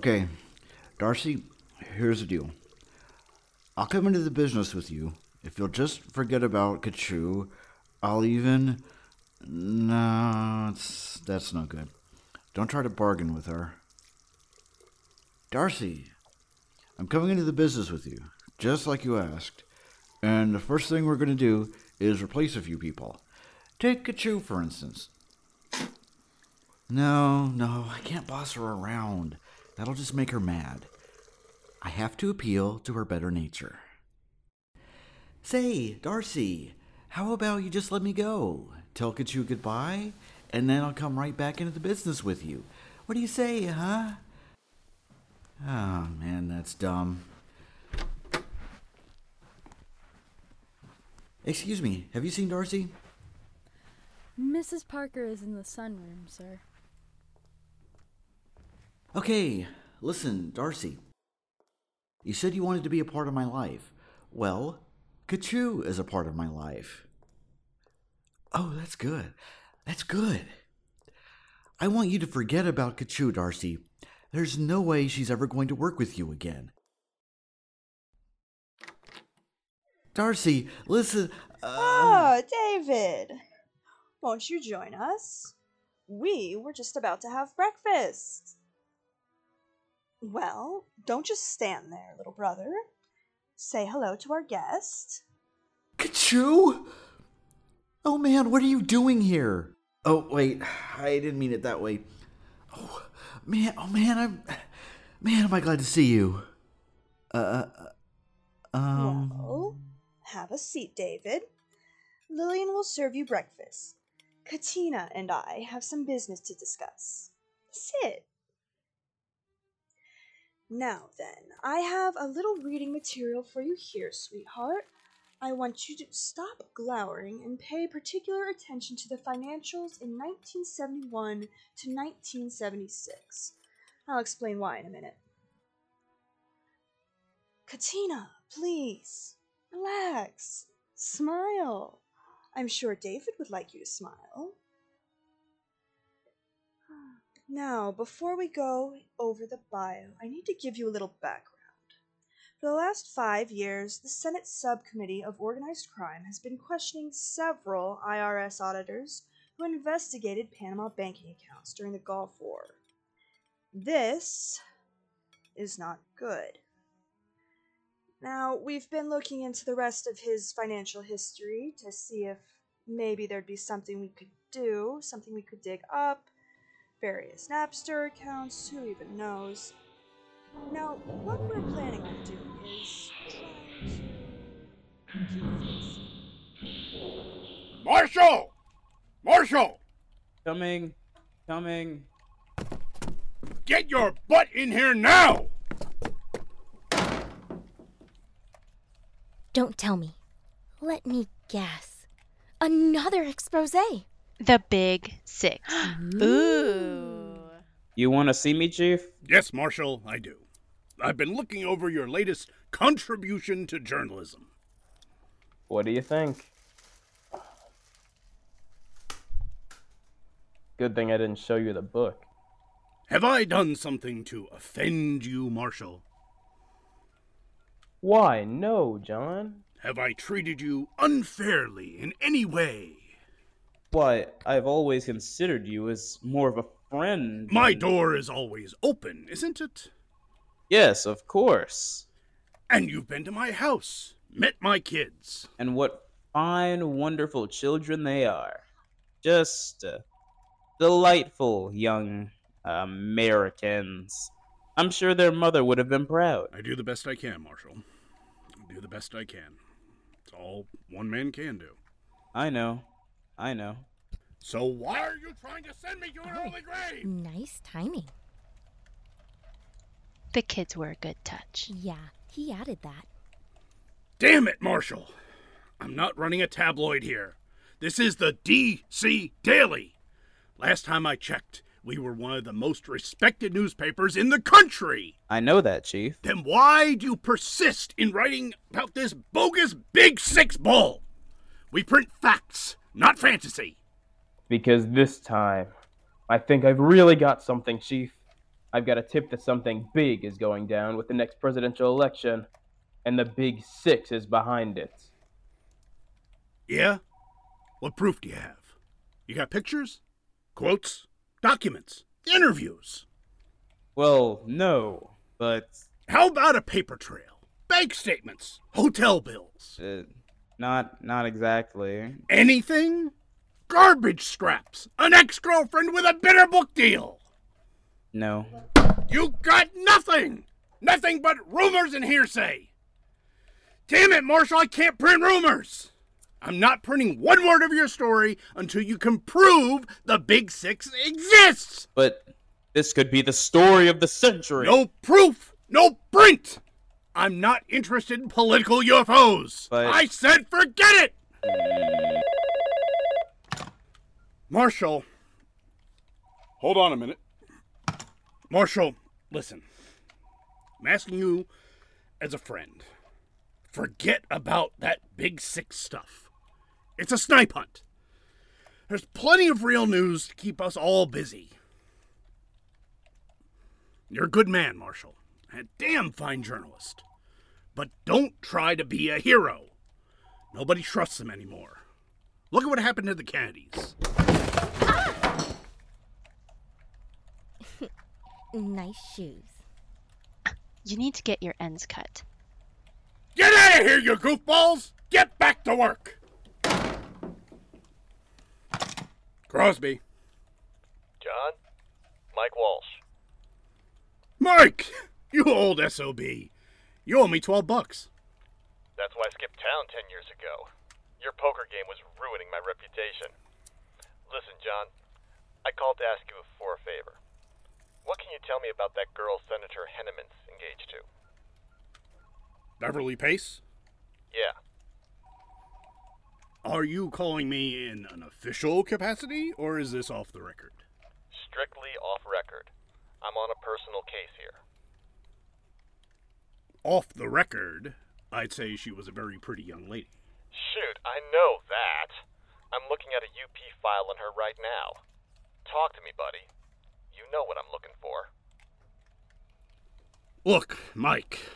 Okay, Darcy, here's the deal. I'll come into the business with you. If you'll just forget about Katchoo, I'll even. No, that's not good. Don't try to bargain with her. Darcy, I'm coming into the business with you, just like you asked. And the first thing we're going to do is replace a few people. Take Katchoo, for instance. No, no, I can't boss her around. That'll just make her mad. I have to appeal to her better nature. Say, Darcy, how about you just let me go? Tell Katchoo goodbye, and then I'll come right back into the business with you. What do you say, huh? Oh, man, that's dumb. Excuse me, have you seen Darcy? Mrs. Parker is in the sunroom, sir. Okay, listen, Darcy. You said you wanted to be a part of my life. Well, Katchoo is a part of my life. Oh, that's good. That's good. I want you to forget about Katchoo, Darcy. There's no way she's ever going to work with you again. Darcy, listen. Uh... Oh, David! Won't you join us? We were just about to have breakfast. Well, don't just stand there, little brother. Say hello to our guest. Katchoo? Oh man, what are you doing here? Oh wait, I didn't mean it that way. Oh man, oh man, I'm man, am I glad to see you. Uh, uh um. Well, have a seat, David. Lillian will serve you breakfast. Katina and I have some business to discuss. Sit. Now then, I have a little reading material for you here, sweetheart. I want you to stop glowering and pay particular attention to the financials in 1971 to 1976. I'll explain why in a minute. Katina, please, relax, smile. I'm sure David would like you to smile. Now, before we go over the bio, I need to give you a little background. For the last five years, the Senate Subcommittee of Organized Crime has been questioning several IRS auditors who investigated Panama banking accounts during the Gulf War. This is not good. Now, we've been looking into the rest of his financial history to see if maybe there'd be something we could do, something we could dig up, various Napster accounts, who even knows. Now, what we're planning on doing is trying to Marshall! Marshall! Coming. Coming. Get your butt in here now! Don't tell me. Let me guess. Another expose. The Big Six. Ooh. You want to see me, Chief? Yes, Marshall, I do. I've been looking over your latest contribution to journalism. What do you think? Good thing I didn't show you the book. Have I done something to offend you, Marshall? Why, no, John. Have I treated you unfairly in any way? But I've always considered you as more of a friend. My door is always open, isn't it? Yes, of course. And you've been to my house, met my kids. And what fine, wonderful children they are. Just uh, delightful young Americans. I'm sure their mother would have been proud. I do the best I can, Marshall. I do the best I can. It's all one man can do. I know. I know. So why are you trying to send me to an oh. early grave? Nice timing. The kids were a good touch. Yeah, he added that. Damn it, Marshall. I'm not running a tabloid here. This is the DC Daily. Last time I checked, we were one of the most respected newspapers in the country. I know that, Chief. Then why do you persist in writing about this bogus Big Six bull? We print facts, not fantasy. Because this time, I think I've really got something, Chief. I've got a tip that something big is going down with the next presidential election, and the Big Six is behind it. Yeah? What proof do you have? You got pictures? Quotes? Documents? Interviews? Well, no, but How about a paper trail? Bank statements? Hotel bills? uh, not not exactly. Anything? Garbage scraps? An ex girlfriend with a bitter book deal? No. You got nothing! Nothing but rumors and hearsay! Damn it, Marshall, I can't print rumors! I'm not printing one word of your story until you can prove the Big Six exists! But this could be the story of the century. No proof, no print! I'm not interested in political UFOs! But- I said forget it! Marshall. Hold on a minute. Marshall, listen. I'm asking you as a friend. Forget about that big six stuff. It's a snipe hunt. There's plenty of real news to keep us all busy. You're a good man, Marshall. A damn fine journalist. But don't try to be a hero. Nobody trusts them anymore. Look at what happened to the Kennedys. Ah! Nice shoes. You need to get your ends cut. Get out of here, you goofballs! Get back to work! Crosby. John? Mike Walsh. Mike! You old SOB. You owe me 12 bucks. That's why I skipped town ten years ago. Your poker game was ruining my reputation. Listen, John, I called to ask you for a favor. What can you tell me about that girl Senator Henneman's engaged to? Beverly Pace? Yeah. Are you calling me in an official capacity, or is this off the record? Strictly off record. I'm on a personal case here. Off the record, I'd say she was a very pretty young lady. Shoot, I know that. I'm looking at a UP file on her right now. Talk to me, buddy. You know what I'm looking for. Look, Mike,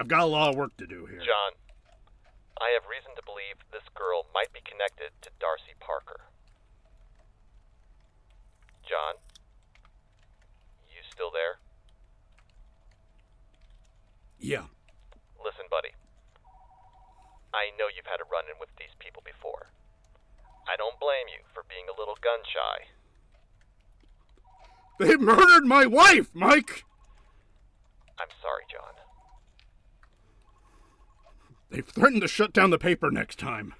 I've got a lot of work to do here. John, I have reason to believe this girl might be connected to Darcy Parker. John? You still there? Yeah. Listen, buddy. I know you've had a run in with these people before. I don't blame you for being a little gun shy. They murdered my wife, Mike! I'm sorry, John. They've threatened to shut down the paper next time.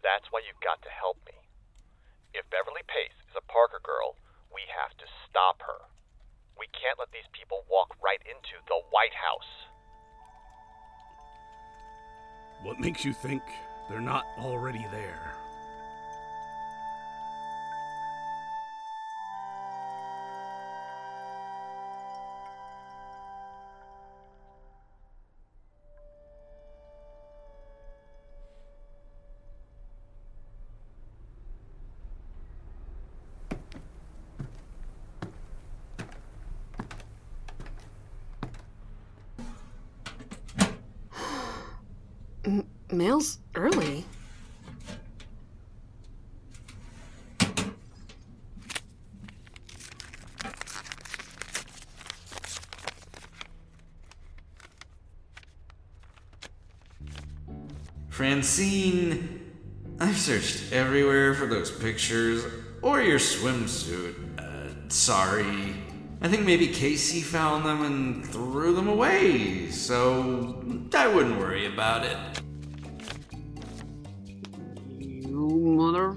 That's why you've got to help me. If Beverly Pace is a Parker girl, we have to stop her. We can't let these people walk right into the White House. What makes you think they're not already there? Mail's early. Francine, I've searched everywhere for those pictures or your swimsuit. Uh, sorry. I think maybe Casey found them and threw them away, so I wouldn't worry about it. You mother.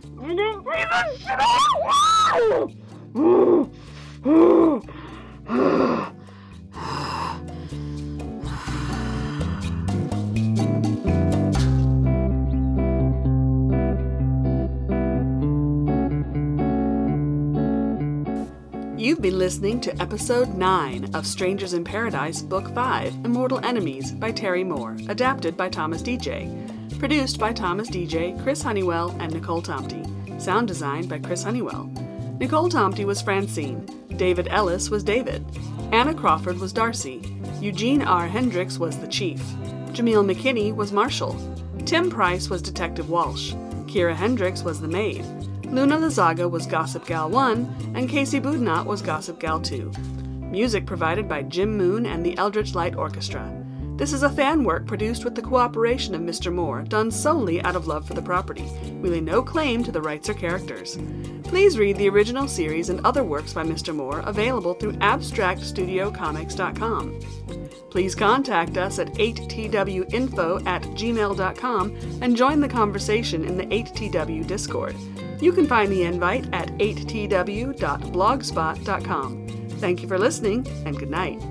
You've been listening to episode 9 of Strangers in Paradise, Book 5 Immortal Enemies by Terry Moore, adapted by Thomas DJ. Produced by Thomas DJ, Chris Honeywell, and Nicole Tomty. Sound designed by Chris Honeywell. Nicole Tomty was Francine. David Ellis was David. Anna Crawford was Darcy. Eugene R. Hendricks was the chief. Jamil McKinney was Marshall. Tim Price was Detective Walsh. Kira Hendricks was the maid. Luna Lazaga was Gossip Gal 1, and Casey Boudinot was Gossip Gal 2. Music provided by Jim Moon and the Eldritch Light Orchestra. This is a fan work produced with the cooperation of Mr. Moore, done solely out of love for the property. We lay no claim to the rights or characters. Please read the original series and other works by Mr. Moore available through abstractstudiocomics.com. Please contact us at 8twinfo at gmail.com and join the conversation in the 8tw Discord. You can find the invite at 8tw.blogspot.com. Thank you for listening, and good night.